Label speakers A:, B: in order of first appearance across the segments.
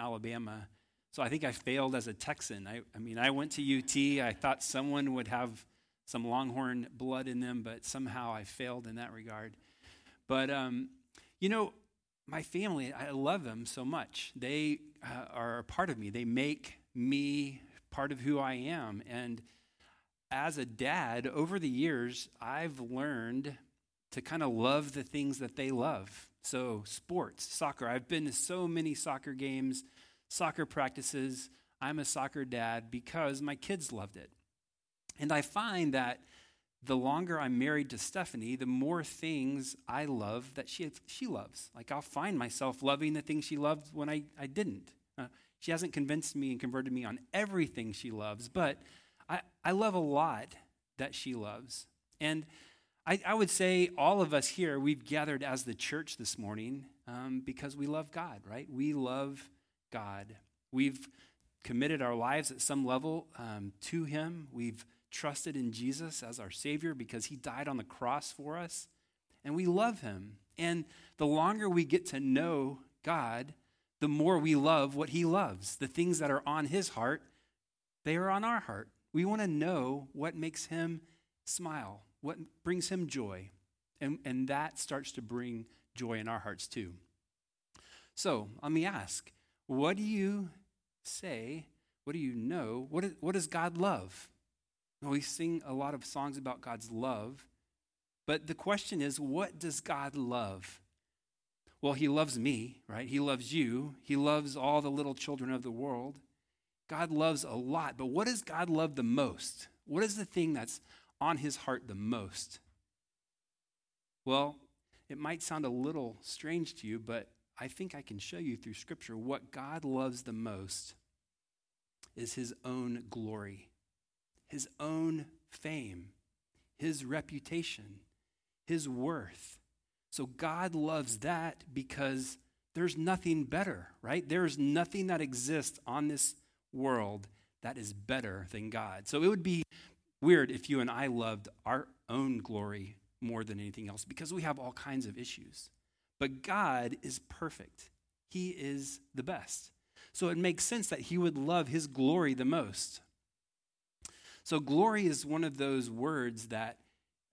A: Alabama. So I think I failed as a Texan. I, I mean, I went to UT. I thought someone would have some Longhorn blood in them, but somehow I failed in that regard. But, um, you know, my family, I love them so much. They uh, are a part of me. They make me part of who I am. And as a dad, over the years, I've learned to kind of love the things that they love. So, sports, soccer. I've been to so many soccer games, soccer practices. I'm a soccer dad because my kids loved it. And I find that the longer I'm married to Stephanie, the more things I love that she, she loves. Like I'll find myself loving the things she loved when I, I didn't. Uh, she hasn't convinced me and converted me on everything she loves, but I, I love a lot that she loves. And I, I would say all of us here, we've gathered as the church this morning um, because we love God, right? We love God. We've committed our lives at some level um, to Him. We've trusted in Jesus as our Savior because He died on the cross for us. And we love Him. And the longer we get to know God, the more we love what He loves. The things that are on His heart, they are on our heart. We want to know what makes Him smile, what brings Him joy. And, and that starts to bring joy in our hearts too. So let me ask what do you say? What do you know? What, is, what does God love? We sing a lot of songs about God's love, but the question is, what does God love? Well, He loves me, right? He loves you. He loves all the little children of the world. God loves a lot, but what does God love the most? What is the thing that's on His heart the most? Well, it might sound a little strange to you, but I think I can show you through Scripture what God loves the most is His own glory his own fame, his reputation, his worth. So God loves that because there's nothing better, right? There's nothing that exists on this world that is better than God. So it would be weird if you and I loved our own glory more than anything else because we have all kinds of issues. But God is perfect, He is the best. So it makes sense that He would love His glory the most. So, glory is one of those words that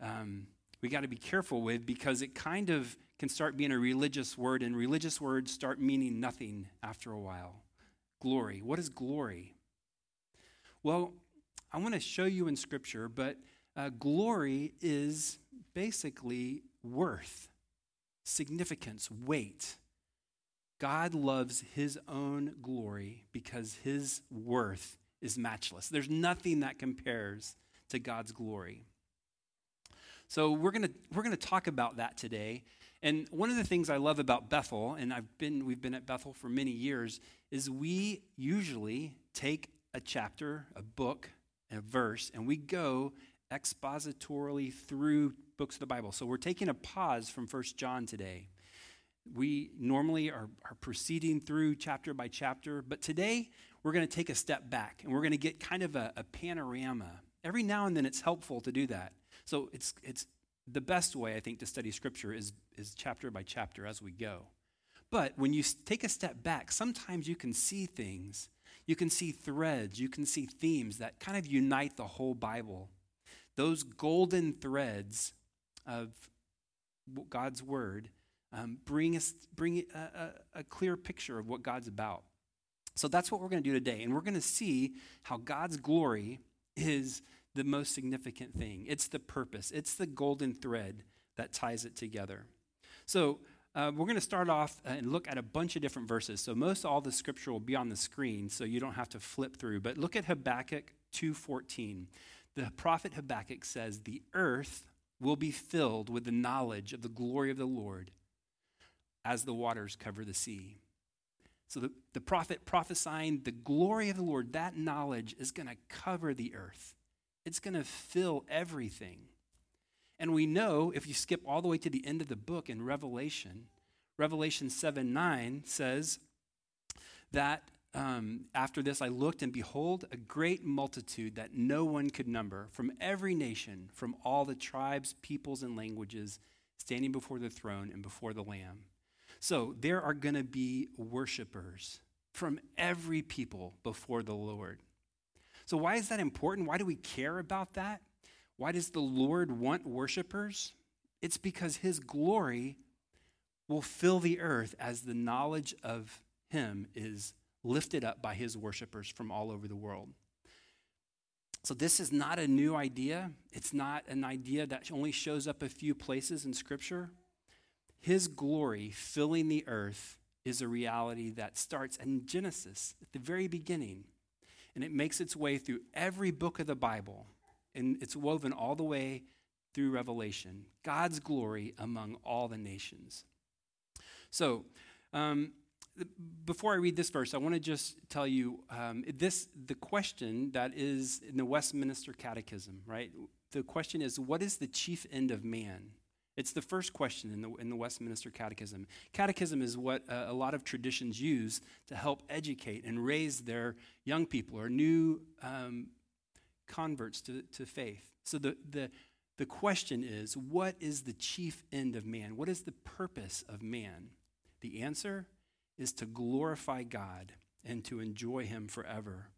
A: um, we got to be careful with because it kind of can start being a religious word, and religious words start meaning nothing after a while. Glory. What is glory? Well, I want to show you in Scripture, but uh, glory is basically worth, significance, weight. God loves his own glory because his worth is matchless. There's nothing that compares to God's glory. So we're going to we're going to talk about that today. And one of the things I love about Bethel, and I've been we've been at Bethel for many years, is we usually take a chapter, a book, a verse, and we go expositorily through books of the Bible. So we're taking a pause from First John today. We normally are, are proceeding through chapter by chapter, but today we're going to take a step back and we're going to get kind of a, a panorama. Every now and then it's helpful to do that. So it's, it's the best way, I think, to study Scripture is, is chapter by chapter as we go. But when you take a step back, sometimes you can see things. You can see threads. You can see themes that kind of unite the whole Bible. Those golden threads of God's Word um, bring, us, bring a, a, a clear picture of what God's about. So that's what we're going to do today. And we're going to see how God's glory is the most significant thing. It's the purpose, it's the golden thread that ties it together. So uh, we're going to start off and look at a bunch of different verses. So most all the scripture will be on the screen, so you don't have to flip through. But look at Habakkuk 2:14. The prophet Habakkuk says, "The earth will be filled with the knowledge of the glory of the Lord as the waters cover the sea." So the, the prophet prophesying the glory of the Lord, that knowledge is going to cover the earth. It's going to fill everything. And we know if you skip all the way to the end of the book in Revelation, Revelation 7 9 says that um, after this I looked, and behold, a great multitude that no one could number from every nation, from all the tribes, peoples, and languages, standing before the throne and before the Lamb. So there are going to be worshipers from every people before the Lord. So, why is that important? Why do we care about that? Why does the Lord want worshipers? It's because his glory will fill the earth as the knowledge of him is lifted up by his worshipers from all over the world. So, this is not a new idea. It's not an idea that only shows up a few places in Scripture. His glory filling the earth is a reality that starts in Genesis at the very beginning. And it makes its way through every book of the Bible. And it's woven all the way through Revelation God's glory among all the nations. So, um, before I read this verse, I want to just tell you um, this the question that is in the Westminster Catechism, right? The question is, what is the chief end of man? It's the first question in the, in the Westminster Catechism. Catechism is what uh, a lot of traditions use to help educate and raise their young people or new um, converts to, to faith. So the, the, the question is what is the chief end of man? What is the purpose of man? The answer is to glorify God and to enjoy Him forever.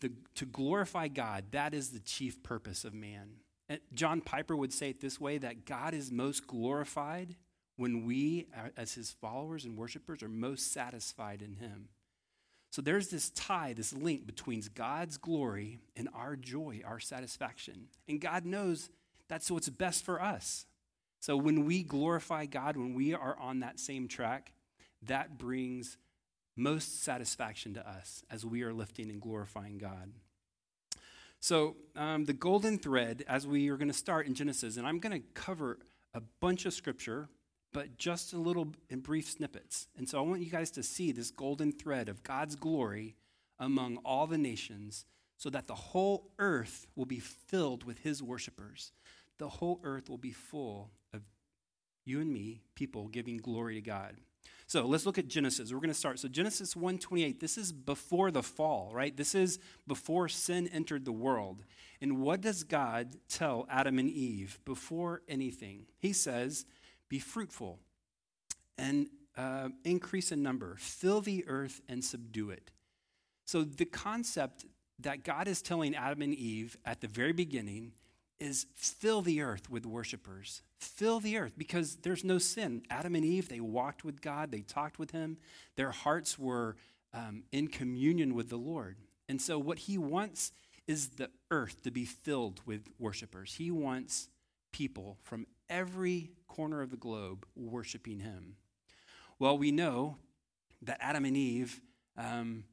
A: The, to glorify God, that is the chief purpose of man. John Piper would say it this way that God is most glorified when we, as his followers and worshipers, are most satisfied in him. So there's this tie, this link between God's glory and our joy, our satisfaction. And God knows that's what's best for us. So when we glorify God, when we are on that same track, that brings most satisfaction to us as we are lifting and glorifying God. So, um, the golden thread, as we are going to start in Genesis, and I'm going to cover a bunch of scripture, but just a little in brief snippets. And so, I want you guys to see this golden thread of God's glory among all the nations so that the whole earth will be filled with his worshipers. The whole earth will be full of you and me, people giving glory to God. So let's look at Genesis. We're going to start. So Genesis 1:28, this is before the fall, right? This is before sin entered the world. And what does God tell Adam and Eve before anything? He says, "Be fruitful and uh, increase in number, fill the earth and subdue it." So the concept that God is telling Adam and Eve at the very beginning is fill the earth with worshipers. Fill the earth because there's no sin. Adam and Eve, they walked with God, they talked with Him, their hearts were um, in communion with the Lord. And so, what He wants is the earth to be filled with worshipers. He wants people from every corner of the globe worshiping Him. Well, we know that Adam and Eve, um,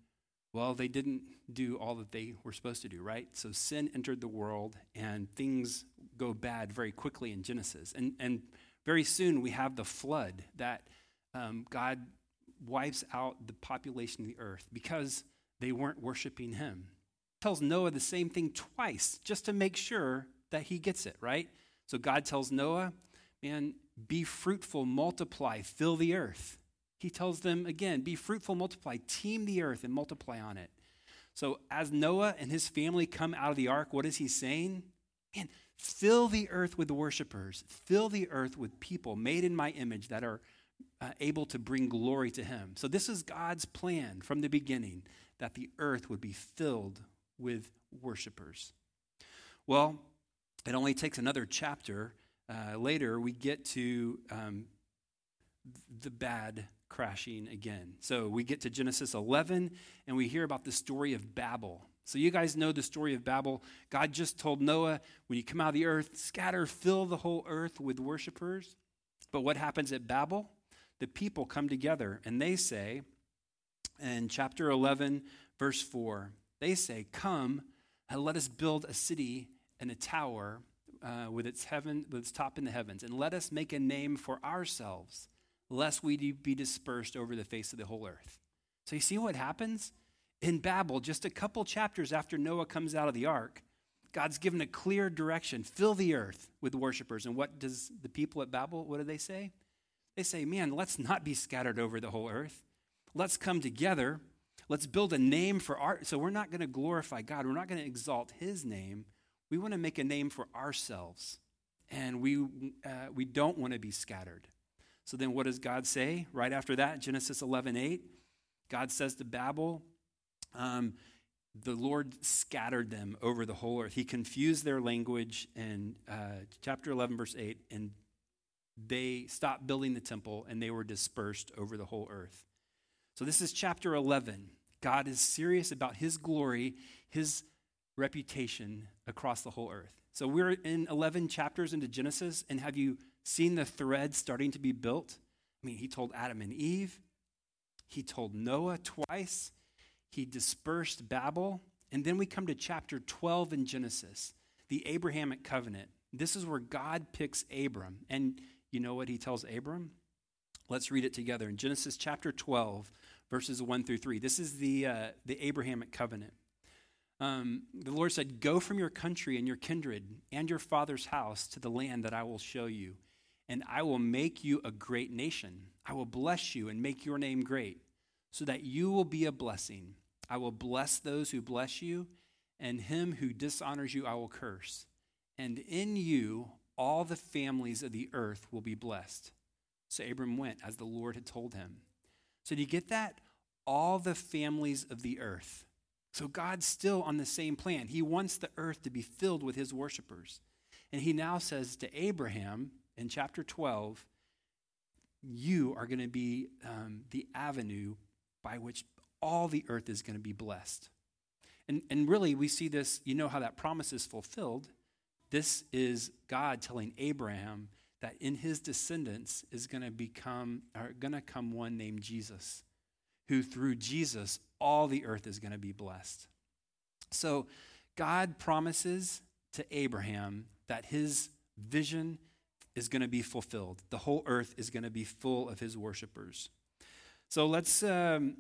A: well, they didn't do all that they were supposed to do, right? So sin entered the world and things go bad very quickly in Genesis. And, and very soon we have the flood that um, God wipes out the population of the earth because they weren't worshiping him. Tells Noah the same thing twice just to make sure that he gets it, right? So God tells Noah, man, be fruitful, multiply, fill the earth. He tells them again, be fruitful, multiply, teem the earth and multiply on it. So as Noah and his family come out of the ark, what is he saying? Man, fill the earth with worshipers, fill the earth with people made in my image that are uh, able to bring glory to him. So this is God's plan from the beginning that the earth would be filled with worshipers. Well, it only takes another chapter. Uh, later, we get to um, the bad crashing again. So we get to Genesis 11 and we hear about the story of Babel. So you guys know the story of Babel. God just told Noah, when you come out of the earth, scatter, fill the whole earth with worshipers. But what happens at Babel? The people come together and they say, in chapter 11, verse 4, they say, Come and let us build a city and a tower uh, with its heaven, with its top in the heavens, and let us make a name for ourselves lest we be dispersed over the face of the whole earth. So you see what happens? In Babel, just a couple chapters after Noah comes out of the ark, God's given a clear direction fill the earth with worshipers. And what does the people at Babel, what do they say? They say, man, let's not be scattered over the whole earth. Let's come together. Let's build a name for our. So we're not going to glorify God. We're not going to exalt his name. We want to make a name for ourselves. And we, uh, we don't want to be scattered. So then what does God say right after that? Genesis 11 8. God says to Babel, um, the Lord scattered them over the whole earth. He confused their language in uh, chapter 11, verse 8, and they stopped building the temple and they were dispersed over the whole earth. So, this is chapter 11. God is serious about his glory, his reputation across the whole earth. So, we're in 11 chapters into Genesis, and have you seen the thread starting to be built? I mean, he told Adam and Eve, he told Noah twice, he dispersed Babel. And then we come to chapter 12 in Genesis, the Abrahamic covenant. This is where God picks Abram. And you know what he tells Abram? Let's read it together. In Genesis chapter 12, verses 1 through 3. This is the, uh, the Abrahamic covenant. Um, the Lord said, Go from your country and your kindred and your father's house to the land that I will show you, and I will make you a great nation. I will bless you and make your name great so that you will be a blessing. I will bless those who bless you, and him who dishonors you I will curse. And in you all the families of the earth will be blessed. So Abram went as the Lord had told him. So do you get that? All the families of the earth. So God's still on the same plan. He wants the earth to be filled with his worshipers. And he now says to Abraham in chapter 12, You are going to be um, the avenue by which all the earth is going to be blessed. And, and really, we see this, you know how that promise is fulfilled. This is God telling Abraham that in his descendants is going to become, are going to come one named Jesus, who through Jesus, all the earth is going to be blessed. So God promises to Abraham that his vision is going to be fulfilled. The whole earth is going to be full of his worshipers. So let's um,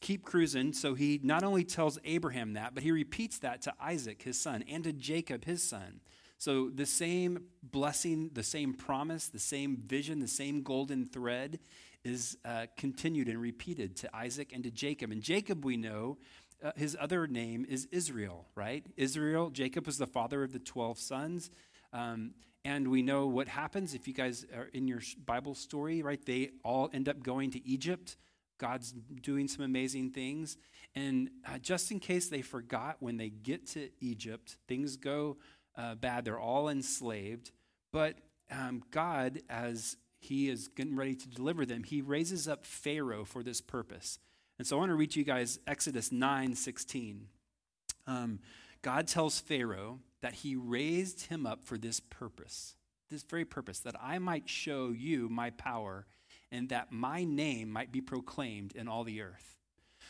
A: keep cruising. So he not only tells Abraham that, but he repeats that to Isaac, his son, and to Jacob, his son. So the same blessing, the same promise, the same vision, the same golden thread is uh, continued and repeated to Isaac and to Jacob. And Jacob, we know, uh, his other name is Israel, right? Israel, Jacob was the father of the 12 sons. Um, and we know what happens if you guys are in your Bible story, right? They all end up going to Egypt. God's doing some amazing things. And uh, just in case they forgot, when they get to Egypt, things go uh, bad. They're all enslaved. But um, God, as He is getting ready to deliver them, He raises up Pharaoh for this purpose. And so I want to read to you guys Exodus 9 16. Um, God tells Pharaoh, that he raised him up for this purpose, this very purpose, that I might show you my power and that my name might be proclaimed in all the earth.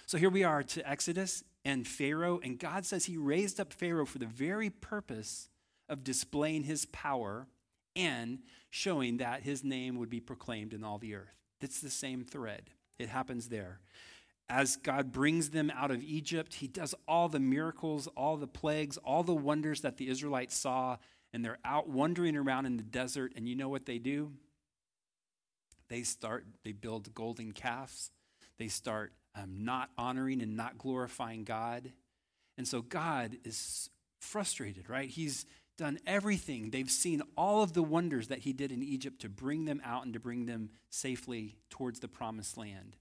A: So here we are to Exodus and Pharaoh, and God says he raised up Pharaoh for the very purpose of displaying his power and showing that his name would be proclaimed in all the earth. It's the same thread. It happens there as God brings them out of Egypt, he does all the miracles, all the plagues, all the wonders that the Israelites saw, and they're out wandering around in the desert. And you know what they do? They start, they build golden calves. They start um, not honoring and not glorifying God. And so God is frustrated, right? He's done everything. They've seen all of the wonders that he did in Egypt to bring them out and to bring them safely towards the promised land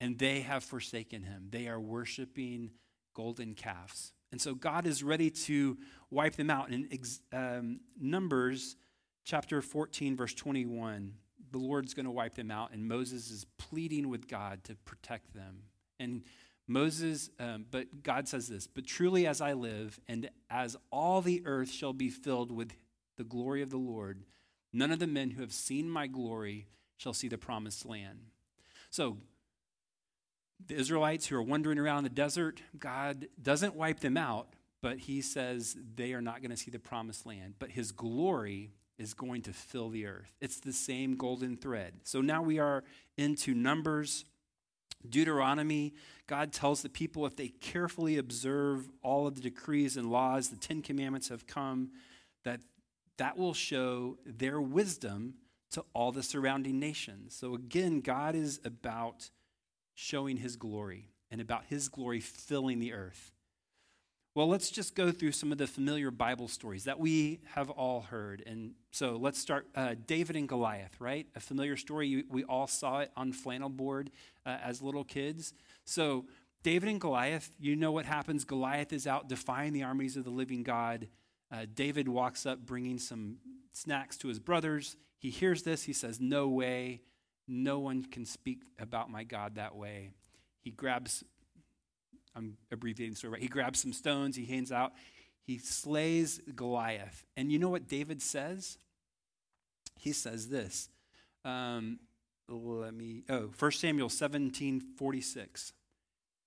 A: and they have forsaken him. They are worshiping golden calves. And so God is ready to wipe them out. In um, Numbers chapter 14, verse 21, the Lord's going to wipe them out, and Moses is pleading with God to protect them. And Moses, um, but God says this, but truly as I live, and as all the earth shall be filled with the glory of the Lord, none of the men who have seen my glory shall see the promised land. So the Israelites who are wandering around the desert, God doesn't wipe them out, but he says they are not going to see the promised land. But his glory is going to fill the earth. It's the same golden thread. So now we are into Numbers, Deuteronomy. God tells the people if they carefully observe all of the decrees and laws, the Ten Commandments have come, that that will show their wisdom to all the surrounding nations. So again, God is about showing his glory and about his glory filling the earth. Well, let's just go through some of the familiar Bible stories that we have all heard. And so let's start uh, David and Goliath, right? A familiar story. We all saw it on flannel board uh, as little kids. So, David and Goliath, you know what happens. Goliath is out defying the armies of the living God. Uh, David walks up bringing some snacks to his brothers. He hears this. He says, No way. No one can speak about my God that way. He grabs, I'm abbreviating story, right? He grabs some stones, he hands out, he slays Goliath. And you know what David says? He says this. Um, let me, oh, 1 Samuel 17 46.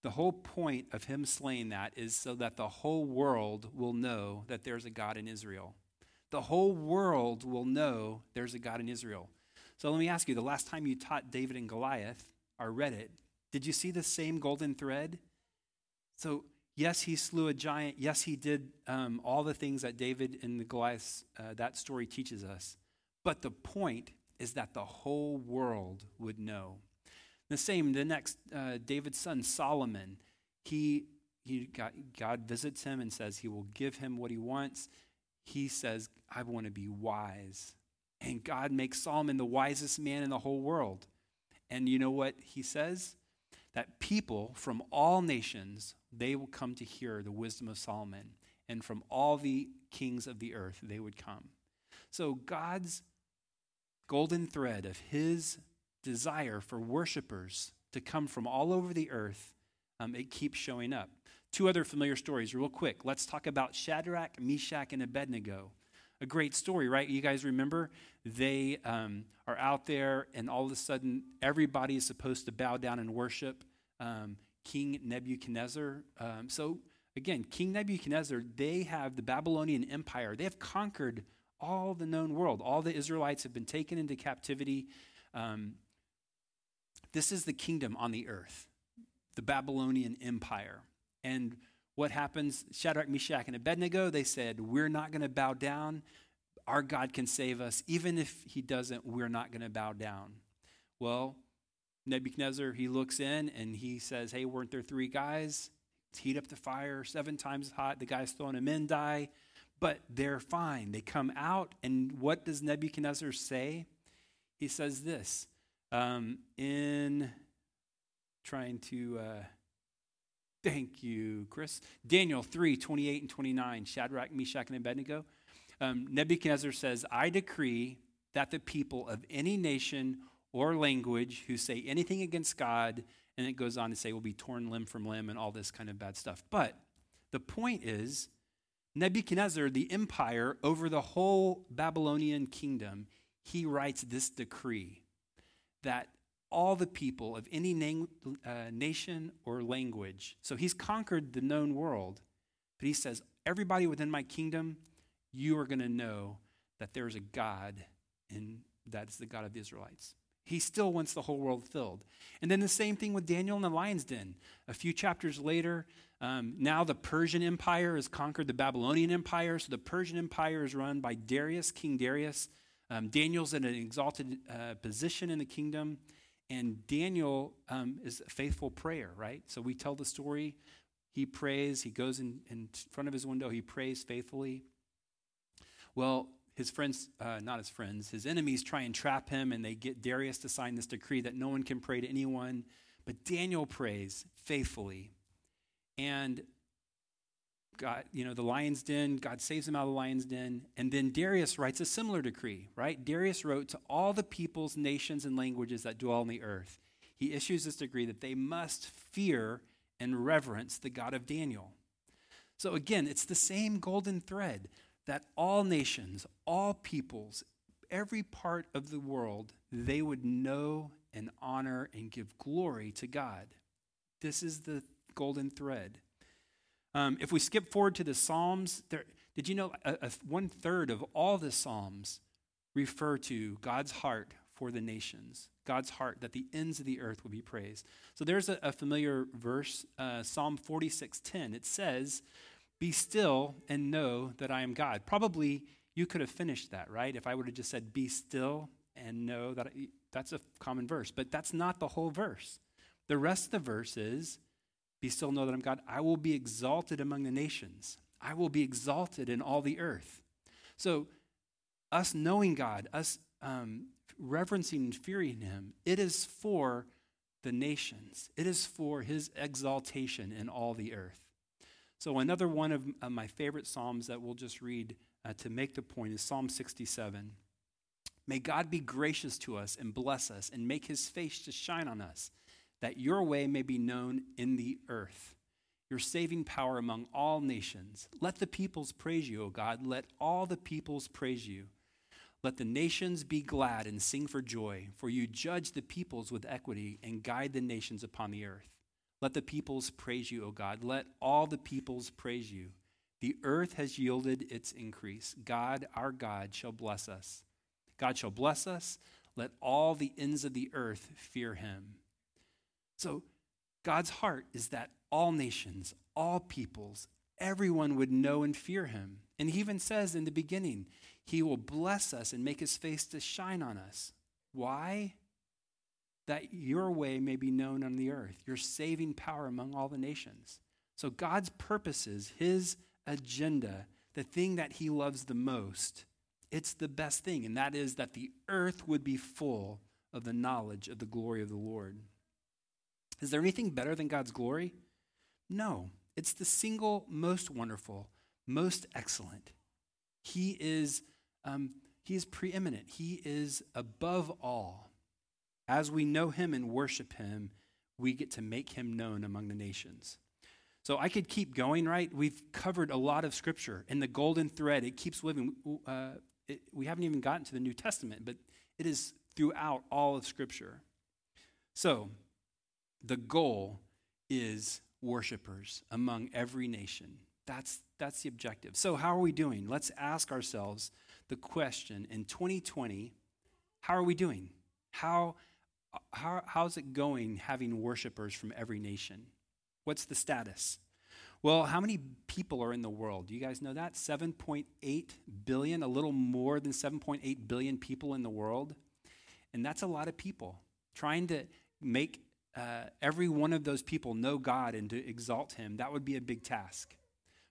A: The whole point of him slaying that is so that the whole world will know that there's a God in Israel. The whole world will know there's a God in Israel. So let me ask you the last time you taught David and Goliath or read it, did you see the same golden thread? So, yes, he slew a giant. Yes, he did um, all the things that David and the Goliath, uh, that story teaches us. But the point is that the whole world would know. The same, the next, uh, David's son Solomon, he, he got, God visits him and says he will give him what he wants. He says, I want to be wise. And God makes Solomon the wisest man in the whole world. And you know what he says? That people from all nations, they will come to hear the wisdom of Solomon. And from all the kings of the earth, they would come. So God's golden thread of his desire for worshipers to come from all over the earth, um, it keeps showing up. Two other familiar stories, real quick. Let's talk about Shadrach, Meshach, and Abednego a great story, right? You guys remember? They um, are out there, and all of a sudden, everybody is supposed to bow down and worship um, King Nebuchadnezzar. Um, so, again, King Nebuchadnezzar, they have the Babylonian Empire. They have conquered all the known world. All the Israelites have been taken into captivity. Um, this is the kingdom on the earth, the Babylonian Empire. And what happens? Shadrach, Meshach, and Abednego, they said, We're not going to bow down. Our God can save us. Even if he doesn't, we're not going to bow down. Well, Nebuchadnezzar, he looks in and he says, Hey, weren't there three guys? Heat up the fire seven times hot. The guys throwing them in die, but they're fine. They come out, and what does Nebuchadnezzar say? He says this um, in trying to. Uh, Thank you, Chris. Daniel 3 28 and 29, Shadrach, Meshach, and Abednego. Um, Nebuchadnezzar says, I decree that the people of any nation or language who say anything against God, and it goes on to say, will be torn limb from limb and all this kind of bad stuff. But the point is, Nebuchadnezzar, the empire over the whole Babylonian kingdom, he writes this decree that all the people of any uh, nation or language. So he's conquered the known world, but he says, Everybody within my kingdom, you are going to know that there is a God, and that's the God of the Israelites. He still wants the whole world filled. And then the same thing with Daniel in the lion's den. A few chapters later, um, now the Persian Empire has conquered the Babylonian Empire. So the Persian Empire is run by Darius, King Darius. Um, Daniel's in an exalted uh, position in the kingdom. And Daniel um, is a faithful prayer, right? So we tell the story. He prays, he goes in, in front of his window, he prays faithfully. Well, his friends, uh, not his friends, his enemies try and trap him, and they get Darius to sign this decree that no one can pray to anyone. But Daniel prays faithfully. And God, you know, the lion's den, God saves him out of the lion's den. And then Darius writes a similar decree, right? Darius wrote to all the peoples, nations, and languages that dwell on the earth. He issues this decree that they must fear and reverence the God of Daniel. So again, it's the same golden thread that all nations, all peoples, every part of the world, they would know and honor and give glory to God. This is the golden thread. Um, if we skip forward to the Psalms, there, did you know a, a, one third of all the Psalms refer to God's heart for the nations, God's heart that the ends of the earth will be praised. So there's a, a familiar verse, uh, Psalm 46:10. It says, "Be still and know that I am God." Probably you could have finished that, right? If I would have just said, "Be still and know that," I, that's a common verse, but that's not the whole verse. The rest of the verse is be still, know that I'm God. I will be exalted among the nations. I will be exalted in all the earth. So, us knowing God, us um, reverencing and fearing Him, it is for the nations. It is for his exaltation in all the earth. So, another one of, my favorite Psalms that we'll just read uh, to make the point is Psalm 67. May God be gracious to us and bless us and make his face to shine on us, that your way may be known in the earth, your saving power among all nations. Let the peoples praise you, O God. Let all the peoples praise you. Let the nations be glad and sing for joy, for you judge the peoples with equity and guide the nations upon the earth. Let the peoples praise you, O God. Let all the peoples praise you. The earth has yielded its increase. God, our God, shall bless us. God shall bless us. Let all the ends of the earth fear him. So, God's heart is that all nations, all peoples, everyone would know and fear him. And he even says in the beginning, he will bless us and make his face to shine on us. Why? That your way may be known on the earth, your saving power among all the nations. So, God's purposes, his agenda, the thing that he loves the most, it's the best thing, and that is that the earth would be full of the knowledge of the glory of the Lord. Is there anything better than God's glory? No. It's the single most wonderful, most excellent. He is, um, he is preeminent. He is above all. As we know him and worship him, we get to make him known among the nations. So I could keep going, right? We've covered a lot of scripture, and the golden thread, it keeps living. Uh, it, we haven't even gotten to the New Testament, but it is throughout all of scripture. So the goal is worshipers among every nation. That's, that's the objective. So, how are we doing? Let's ask ourselves the question in 2020 how are we doing? How, how, how's it going having worshipers from every nation? What's the status? Well, how many people are in the world? Do you guys know that? 7.8 billion, a little more than 7.8 billion people in the world. And that's a lot of people. Trying to make uh, every one of those people know God and to exalt Him, that would be a big task.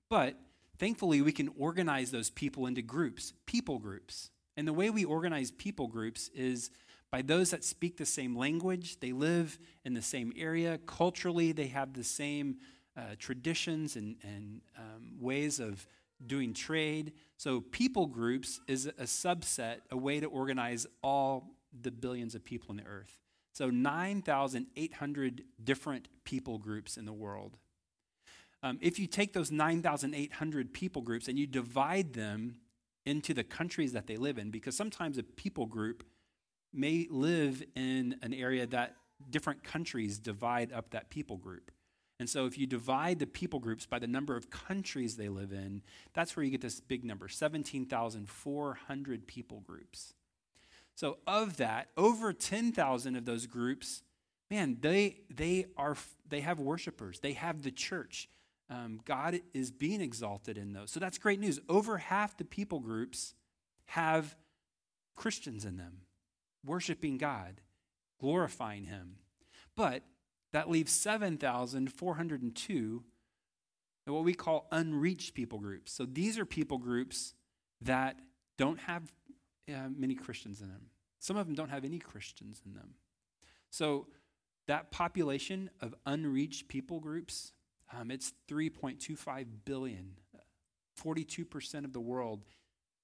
A: But thankfully, we can organize those people into groups, people groups. And the way we organize people groups is by those that speak the same language, they live in the same area, culturally, they have the same uh, traditions and, and um, ways of doing trade. So, people groups is a subset, a way to organize all the billions of people on the earth. So 9,800 different people groups in the world. Um, if you take those 9,800 people groups and you divide them into the countries that they live in, because sometimes a people group may live in an area that different countries divide up that people group. And so if you divide the people groups by the number of countries they live in, that's where you get this big number 17,400 people groups. So of that, over 10,000 of those groups, man, they they are they have worshipers. They have the church. Um, God is being exalted in those. So that's great news. Over half the people groups have Christians in them, worshiping God, glorifying Him. But that leaves 7,402 what we call unreached people groups. So these are people groups that don't have uh, many Christians in them. Some of them don't have any Christians in them. So that population of unreached people groups, um, it's 3.25 billion, 42% of the world.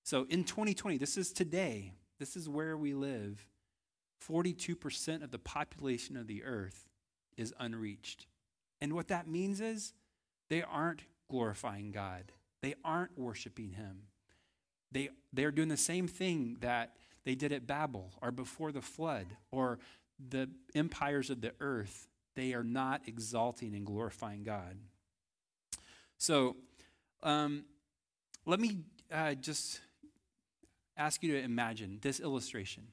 A: So in 2020, this is today, this is where we live. 42% of the population of the earth is unreached. And what that means is they aren't glorifying God. They aren't worshiping him. They, they're doing the same thing that they did at Babel or before the flood or the empires of the earth. They are not exalting and glorifying God. So um, let me uh, just ask you to imagine this illustration.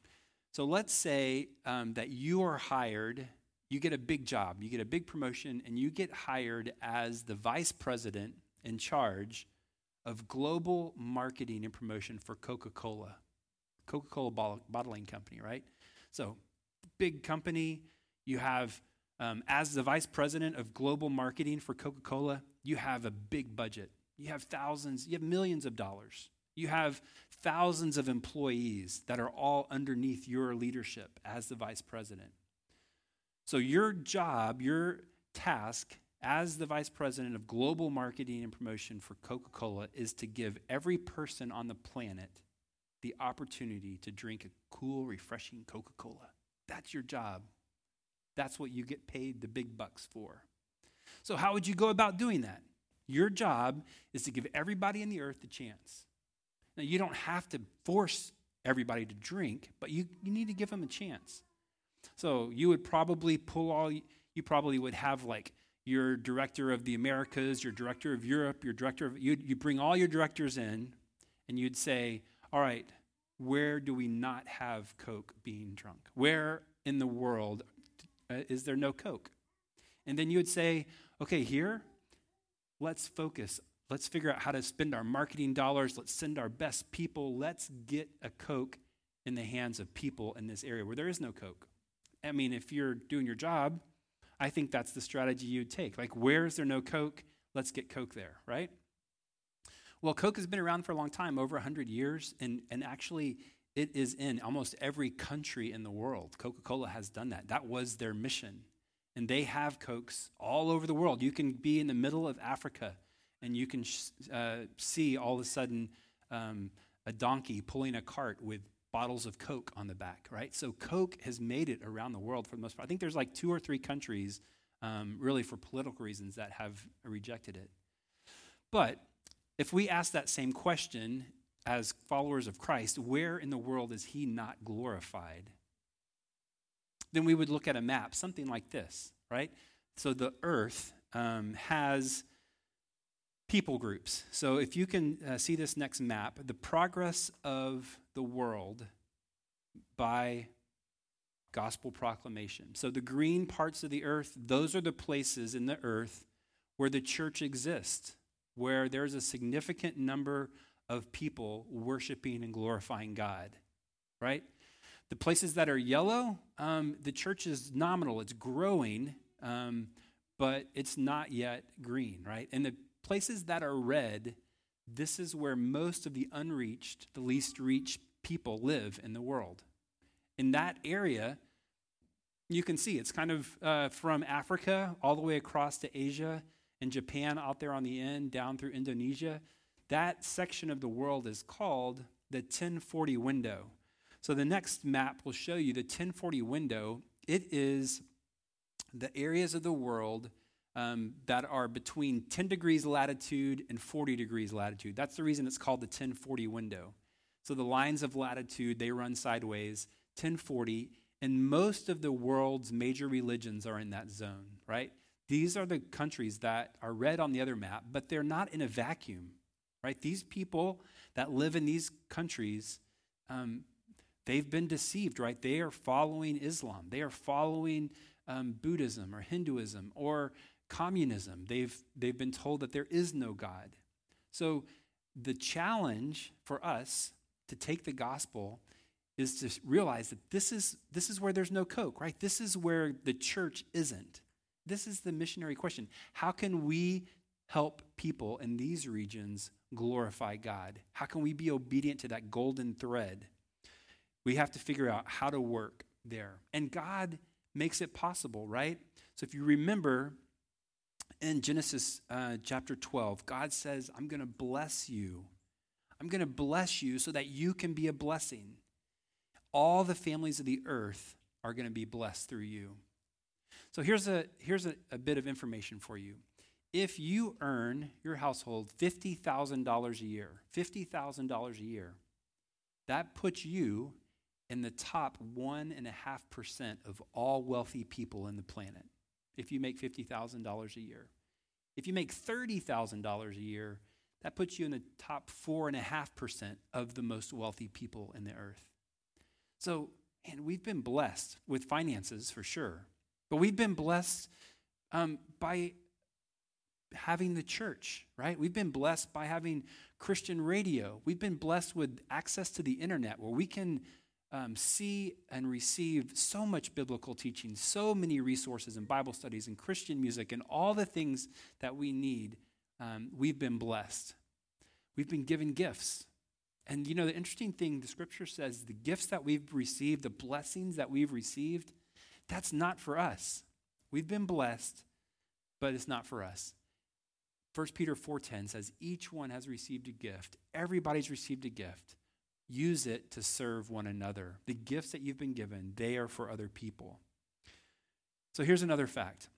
A: So let's say um, that you are hired, you get a big job, you get a big promotion, and you get hired as the vice president in charge of global marketing and promotion for Coca Cola. Coca Cola bottling company, right? So, big company. You have, um, as the vice president of global marketing for Coca Cola, you have a big budget. You have thousands, you have millions of dollars. You have thousands of employees that are all underneath your leadership as the vice president. So, your job, your task as the vice president of global marketing and promotion for Coca Cola is to give every person on the planet the opportunity to drink a cool, refreshing Coca Cola. That's your job. That's what you get paid the big bucks for. So, how would you go about doing that? Your job is to give everybody in the earth a chance. Now, you don't have to force everybody to drink, but you, you need to give them a chance. So, you would probably pull all, you probably would have like your director of the Americas, your director of Europe, your director of, you you bring all your directors in and you'd say, all right, where do we not have Coke being drunk? Where in the world uh, is there no Coke? And then you would say, okay, here, let's focus. Let's figure out how to spend our marketing dollars. Let's send our best people. Let's get a Coke in the hands of people in this area where there is no Coke. I mean, if you're doing your job, I think that's the strategy you'd take. Like, where is there no Coke? Let's get Coke there, right? Well, Coke has been around for a long time, over 100 years, and, and actually, it is in almost every country in the world. Coca Cola has done that. That was their mission. And they have Cokes all over the world. You can be in the middle of Africa and you can sh- uh, see all of a sudden um, a donkey pulling a cart with bottles of Coke on the back, right? So Coke has made it around the world for the most part. I think there's like two or three countries, um, really for political reasons, that have rejected it. But if we ask that same question as followers of Christ, where in the world is he not glorified? Then we would look at a map, something like this, right? So the earth um, has people groups. So if you can uh, see this next map, the progress of the world by gospel proclamation. So the green parts of the earth, those are the places in the earth where the church exists, where there's a significant number of people worshiping and glorifying God, right? The places that are yellow, um, the church is nominal, it's growing, um, but it's not yet green, right? And the places that are red, this is where most of the unreached, the least reached people live in the world. In that area, you can see it's kind of uh, from Africa all the way across to Asia and Japan out there on the end, down through Indonesia. That section of the world is called the 1040 window. So the next map will show you the 1040 window. It is the areas of the world um, that are between 10 degrees latitude and 40 degrees latitude. That's the reason it's called the 1040 window. So the lines of latitude, they run sideways, 1040, and most of the world's major religions are in that zone, right? These are the countries that are red on the other map, but they're not in a vacuum, right? These people that live in these countries, um, they've been deceived, right? They are following Islam, they are following um, Buddhism or Hinduism or communism. They've, they've been told that there is no God. So the challenge for us to take the gospel is to realize that this is, this is where there's no Coke, right? This is where the church isn't. This is the missionary question. How can we help people in these regions glorify God? How can we be obedient to that golden thread? We have to figure out how to work there. And God makes it possible, right? So if you remember in Genesis uh, chapter 12, God says, I'm going to bless you. I'm going to bless you so that you can be a blessing. All the families of the earth are going to be blessed through you. So here's a, here's a, a bit of information for you. If you earn your household $50,000 a year, $50,000 a year, that puts you in the top 1.5% of all wealthy people in the planet if you make $50,000 a year. If you make $30,000 a year, that puts you in the top 4.5% of the most wealthy people in the earth. So, and we've been blessed with finances for sure, but we've been blessed um, by having the church, right? We've been blessed by having Christian radio. We've been blessed with access to the internet where we can um, see and receive so much biblical teaching, so many resources and Bible studies and Christian music and all the things that we need, um, we've been blessed. We've been given gifts. And you know, the interesting thing, the scripture says the gifts that we've received, the blessings that we've received, That's not for us. We've been blessed, but it's not for us. 1 Peter 4:10 says each one has received a gift. Everybody's received a gift. Use it to serve one another. The gifts that you've been given, they are for other people. So here's another fact.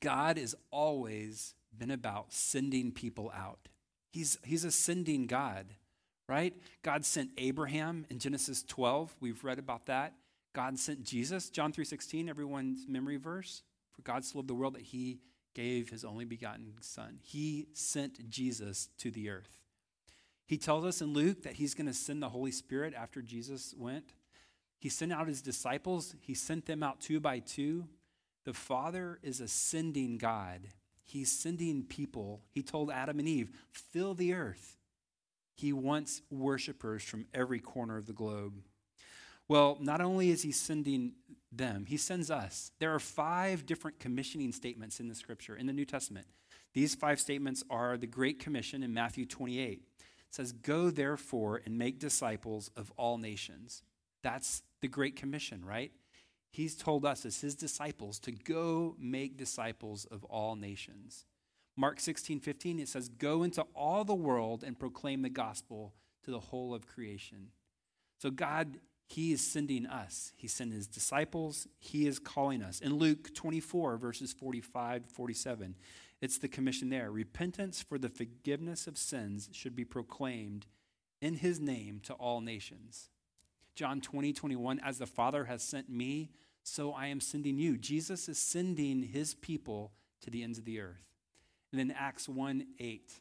A: God has always been about sending people out. He's, he's a sending God, right? God sent Abraham in Genesis 12. We've read about that. God sent Jesus, John 3:16, everyone's memory verse. For God so loved the world that he gave his only begotten son. He sent Jesus to the earth. He tells us in Luke that he's going to send the Holy Spirit after Jesus went. He sent out his disciples, he sent them out two by two. The Father is a sending God. He's sending people. He told Adam and Eve, fill the earth. He wants worshipers from every corner of the globe. Well, not only is he sending them, he sends us. There are five different commissioning statements in the scripture, in the New Testament. These five statements are the Great Commission in Matthew 28. Says, Go therefore and make disciples of all nations. That's the Great Commission, right? He's told us as his disciples to go make disciples of all nations. Mark 16, 15, it says, Go into all the world and proclaim the gospel to the whole of creation. So God he is sending us. He sent his disciples. He is calling us. In Luke 24, verses 45 47, it's the commission there. Repentance for the forgiveness of sins should be proclaimed in his name to all nations. John 20, 21, as the Father has sent me, so I am sending you. Jesus is sending his people to the ends of the earth. And then Acts 1 8,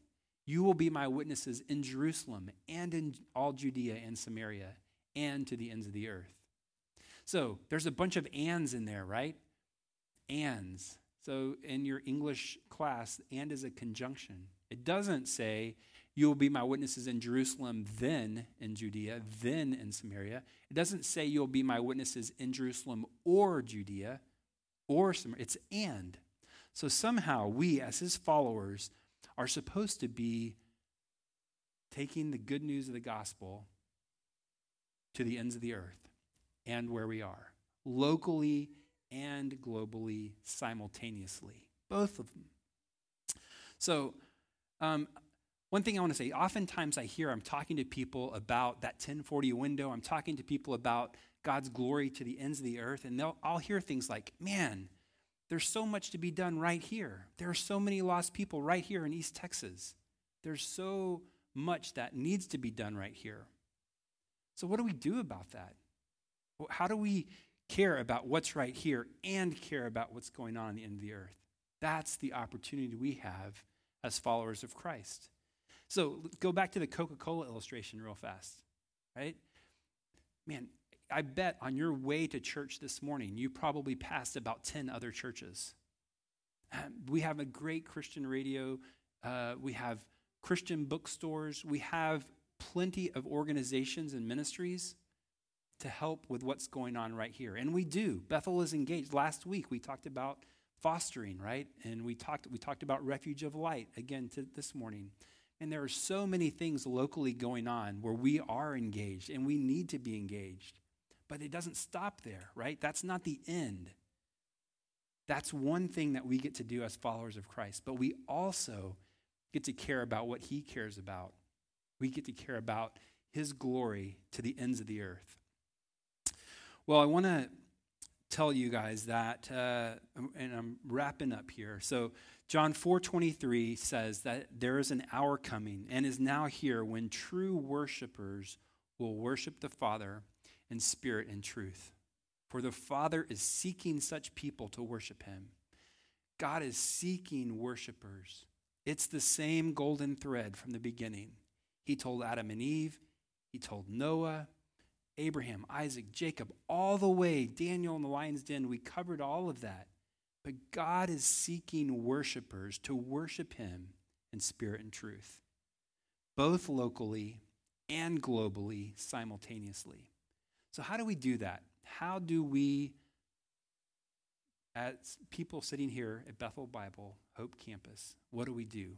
A: you will be my witnesses in Jerusalem and in all Judea and Samaria and to the ends of the earth. So there's a bunch of ands in there, right? Ands. So in your English class, and is a conjunction. It doesn't say, you will be my witnesses in Jerusalem, then in Judea, then in Samaria. It doesn't say you'll be my witnesses in Jerusalem or Judea or Samaria. It's and. So somehow we, as his followers, are supposed to be taking the good news of the gospel to the ends of the earth and where we are, locally and globally simultaneously, both of them. So, um, one thing I want to say oftentimes I hear I'm talking to people about that 1040 window, I'm talking to people about God's glory to the ends of the earth, and I'll hear things like, man, there's so much to be done right here. There are so many lost people right here in East Texas. There's so much that needs to be done right here. So, what do we do about that? How do we care about what's right here and care about what's going on in the end of the earth? That's the opportunity we have as followers of Christ. So, go back to the Coca Cola illustration real fast, right? Man, I bet on your way to church this morning, you probably passed about 10 other churches. Um, we have a great Christian radio. Uh, we have Christian bookstores. We have plenty of organizations and ministries to help with what's going on right here. And we do. Bethel is engaged. Last week we talked about fostering, right? And we talked we talked about Refuge of Light again to this morning. And there are so many things locally going on where we are engaged and we need to be engaged. But it doesn't stop there, right? That's not the end. That's one thing that we get to do as followers of Christ. But we also get to care about what he cares about we get to care about his glory to the ends of the earth. Well, I want to tell you guys that, uh, and I'm wrapping up here. So, John 4:23 says that there is an hour coming and is now here when true worshipers will worship the Father in spirit and truth. For the Father is seeking such people to worship him. God is seeking worshipers. It's the same golden thread from the beginning. He told Adam and Eve, he told Noah, Abraham, Isaac, Jacob, all the way, Daniel in the lion's den. We covered all of that. But God is seeking worshipers to worship him in spirit and truth, both locally and globally simultaneously. So, how do we do that? How do we, as people sitting here at Bethel Bible, Hope Campus, what do we do?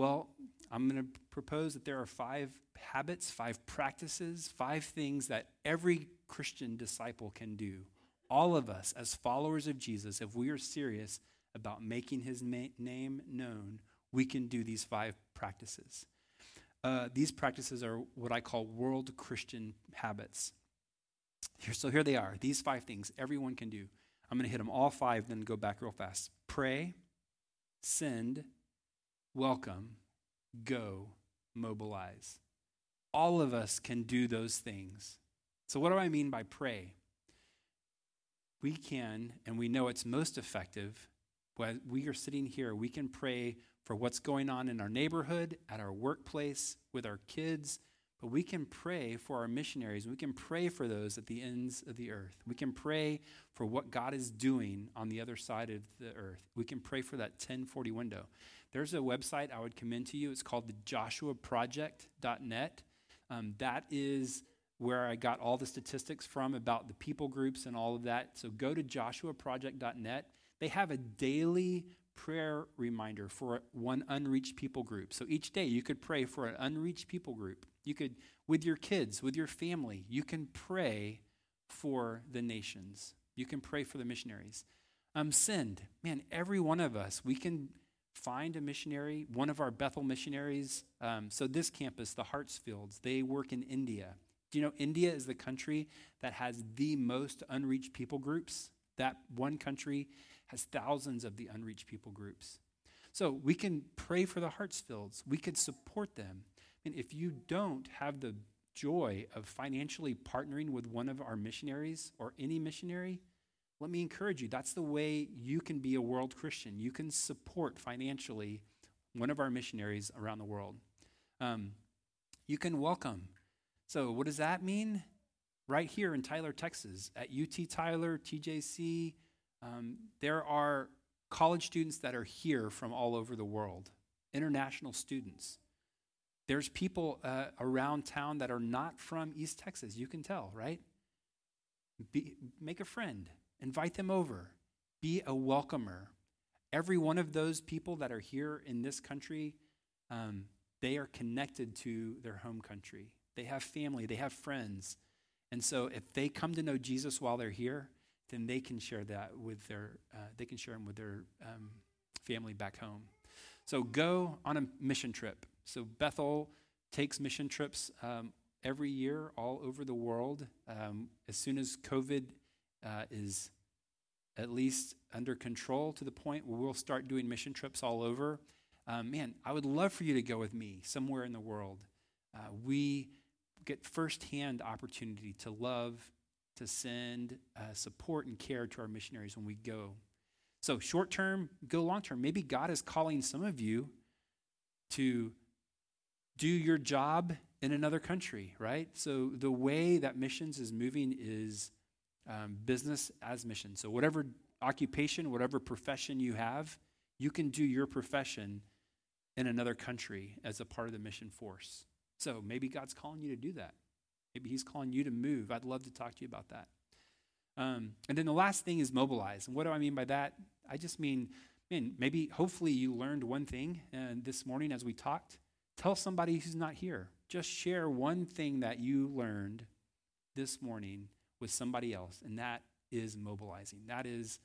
A: Well, I'm going to propose that there are five habits, five practices, five things that every Christian disciple can do. all of us, as followers of Jesus, if we are serious about making his ma- name known, we can do these five practices. Uh, these practices are what I call world Christian habits. Here, so here they are. These five things everyone can do. I'm going to hit them all five, then go back real fast. Pray, send, welcome, go, mobilize. All of us can do those things. So, what do I mean by pray? We can, and we know it's most effective. When we are sitting here, we can pray for what's going on in our neighborhood, at our workplace, with our kids, but we can pray for our missionaries. We can pray for those at the ends of the earth. We can pray for what God is doing on the other side of the earth. We can pray for that 1040 window. There's a website I would commend to you. It's called the joshuaproject.net. Um, that is where I got all the statistics from about the people groups and all of that. So go to joshuaproject.net. They have a daily prayer reminder for one unreached people group. So each day you could pray for an unreached people group. You could, with your kids, with your family, you can pray for the nations. You can pray for the missionaries. Um, send. Man, every one of us, we can find a missionary, one of our Bethel missionaries. Um, so, this campus, the Hartsfields, they work in India. Do you know India is the country that has the most unreached people groups? That one country has thousands of the unreached people groups. So we can pray for the Hartsfields. We could support them. And if you don't have the joy of financially partnering with one of our missionaries or any missionary, let me encourage you. That's the way you can be a world Christian. You can support financially one of our missionaries around the world. Um, you can welcome. So, what does that mean? Right here in Tyler, Texas, at UT Tyler, TJC, um, there are college students that are here from all over the world, international students. There's people uh, around town that are not from East Texas. You can tell, right? Be, make a friend, invite them over, be a welcomer. Every one of those people that are here in this country, um, they are connected to their home country. They have family, they have friends. And so if they come to know Jesus while they're here, then they can share that with their, uh, they can share them with their um, family back home. So go on a mission trip. So Bethel takes mission trips um, every year all over the world. Um, as soon as COVID uh, is at least under control to the point where we'll start doing mission trips all over. Um, man, I would love for you to go with me somewhere in the world. Uh, we get firsthand opportunity to love, to send uh, support and care to our missionaries when we go. So, short term, go long term. Maybe God is calling some of you to do your job in another country, right? So the way that missions is moving is um, business as mission. So whatever occupation, whatever profession you have, you can do your profession in another country as a part of the mission force. So maybe God's calling you to do that. Maybe He's calling you to move. I'd love to talk to you about that. Um, and then the last thing is mobilize. And what do I mean by that? I just mean, man, maybe hopefully you learned one thing uh, this morning as we talked. Tell somebody who's not here. Just share one thing that you learned this morning with somebody else, and that is mobilizing. That is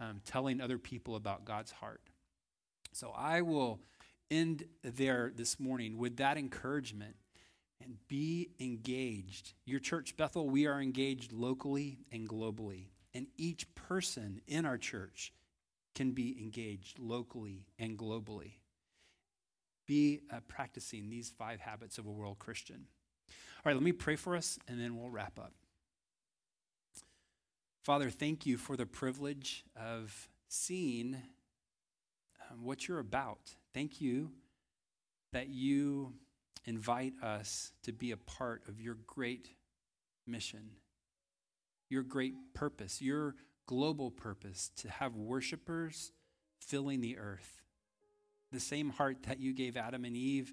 A: um, telling other people about God's heart. So I will end there this morning with that encouragement and be engaged. Your church, Bethel, we are engaged locally and globally. And each person in our church can be engaged locally and globally be uh, practicing these five habits of a world Christian. All right, let me pray for us and then we'll wrap up. Father, thank you for the privilege of seeing um, what you're about. Thank you that you invite us to be a part of your great mission, your great purpose, your global purpose to have worshipers filling the earth the same heart that you gave Adam and Eve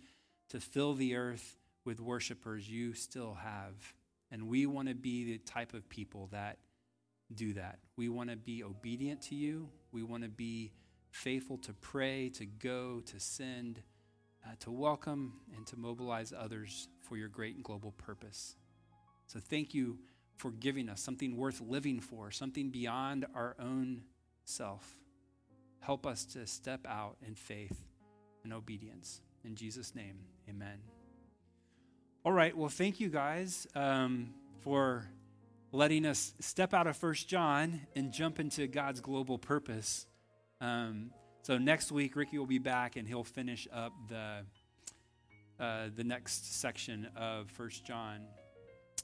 A: to fill the earth with worshipers, you still have. And we want to be the type of people that do that. We want to be obedient to you. We want to be faithful to pray, to go, to send, uh, to welcome, and to mobilize others for your great and global purpose. So thank you for giving us, something worth living for, something beyond our own self. Help us to step out in faith and obedience. In Jesus' name, amen. All right, well, thank you guys um, for letting us step out of First John and jump into God's global purpose. Um, so next week, Ricky will be back and he'll finish up the uh, the next section of First John.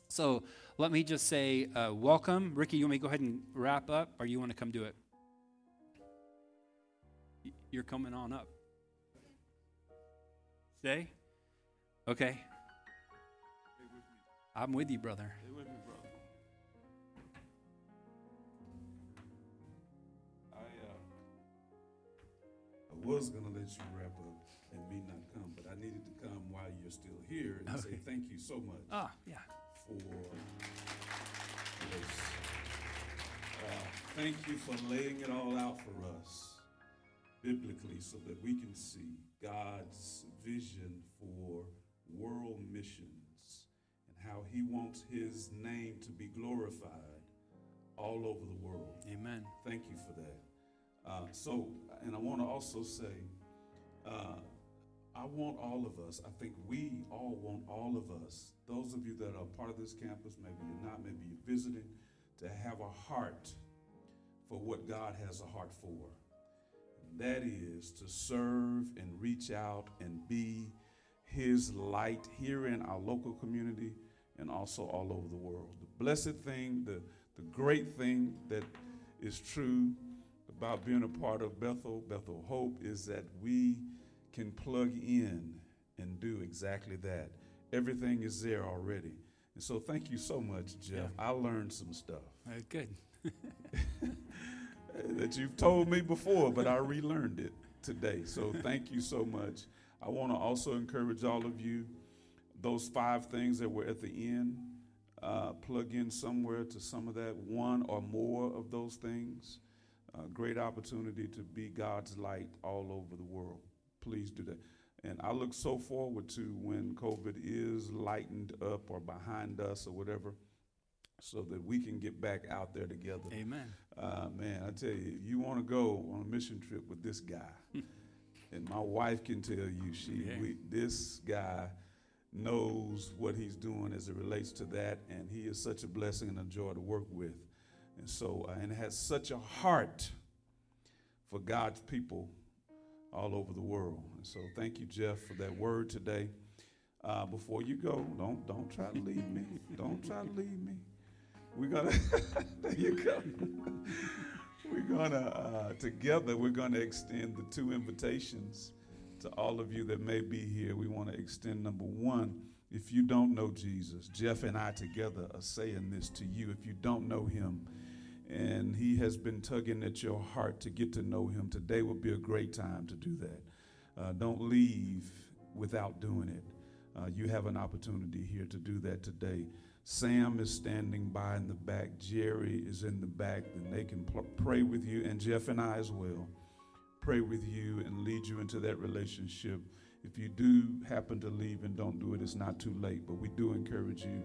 A: So let me just say, uh, welcome, Ricky. You want me to go ahead and wrap up, or you want to come do it? You're coming on up. Stay. Okay. I'm with you, brother.
B: Was going to let you wrap up and me not come, but I needed to come while you're still here and okay. say thank you so much.
A: Ah, yeah.
B: For this. Uh, thank you for laying it all out for us biblically so that we can see God's vision for world missions and how He wants His name to be glorified all over the world.
A: Amen.
B: Thank you for that. Uh, so, and I want to also say, uh, I want all of us, I think we all want all of us, those of you that are part of this campus, maybe you're not, maybe you're visiting, to have a heart for what God has a heart for. And that is to serve and reach out and be His light here in our local community and also all over the world. The blessed thing, the, the great thing that is true about being a part of Bethel, Bethel Hope, is that we can plug in and do exactly that. Everything is there already. And so thank you so much, Jeff. Yeah. I learned some stuff.
A: Uh, good.
B: that you've told me before, but I relearned it today. So thank you so much. I want to also encourage all of you those five things that were at the end, uh, plug in somewhere to some of that, one or more of those things a great opportunity to be God's light all over the world. Please do that. And I look so forward to when COVID is lightened up or behind us or whatever, so that we can get back out there together.
A: Amen.
B: Uh, man, I tell you, you want to go on a mission trip with this guy. and my wife can tell you, she, yeah. we, this guy knows what he's doing as it relates to that, and he is such a blessing and a joy to work with. And so, uh, and has such a heart for God's people all over the world. And so, thank you, Jeff, for that word today. Uh, before you go, don't don't try to leave me. Don't try to leave me. We're gonna. there you go. we're gonna uh, together. We're gonna extend the two invitations to all of you that may be here. We want to extend number one. If you don't know Jesus, Jeff and I together are saying this to you. If you don't know Him and He has been tugging at your heart to get to know Him, today would be a great time to do that. Uh, don't leave without doing it. Uh, you have an opportunity here to do that today. Sam is standing by in the back. Jerry is in the back, and they can pl- pray with you, and Jeff and I as well. Pray with you and lead you into that relationship. If you do happen to leave and don't do it, it's not too late, but we do encourage you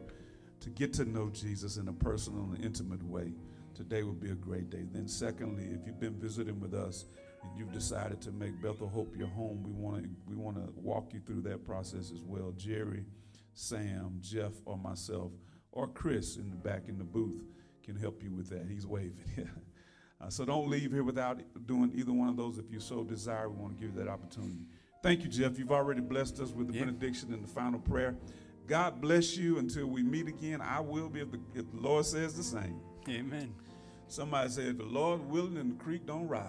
B: to get to know Jesus in a personal and intimate way today will be a great day. Then, secondly, if you've been visiting with us and you've decided to make Bethel Hope your home, we want to we want to walk you through that process as well. Jerry, Sam, Jeff, or myself, or Chris in the back in the booth can help you with that. He's waving. uh, so don't leave here without doing either one of those. If you so desire, we want to give you that opportunity. Thank you, Jeff. You've already blessed us with the benediction and the final prayer. God bless you until we meet again. I will be if the, if the Lord says the same.
A: Amen.
B: Somebody said, the Lord willing and the creek don't rise.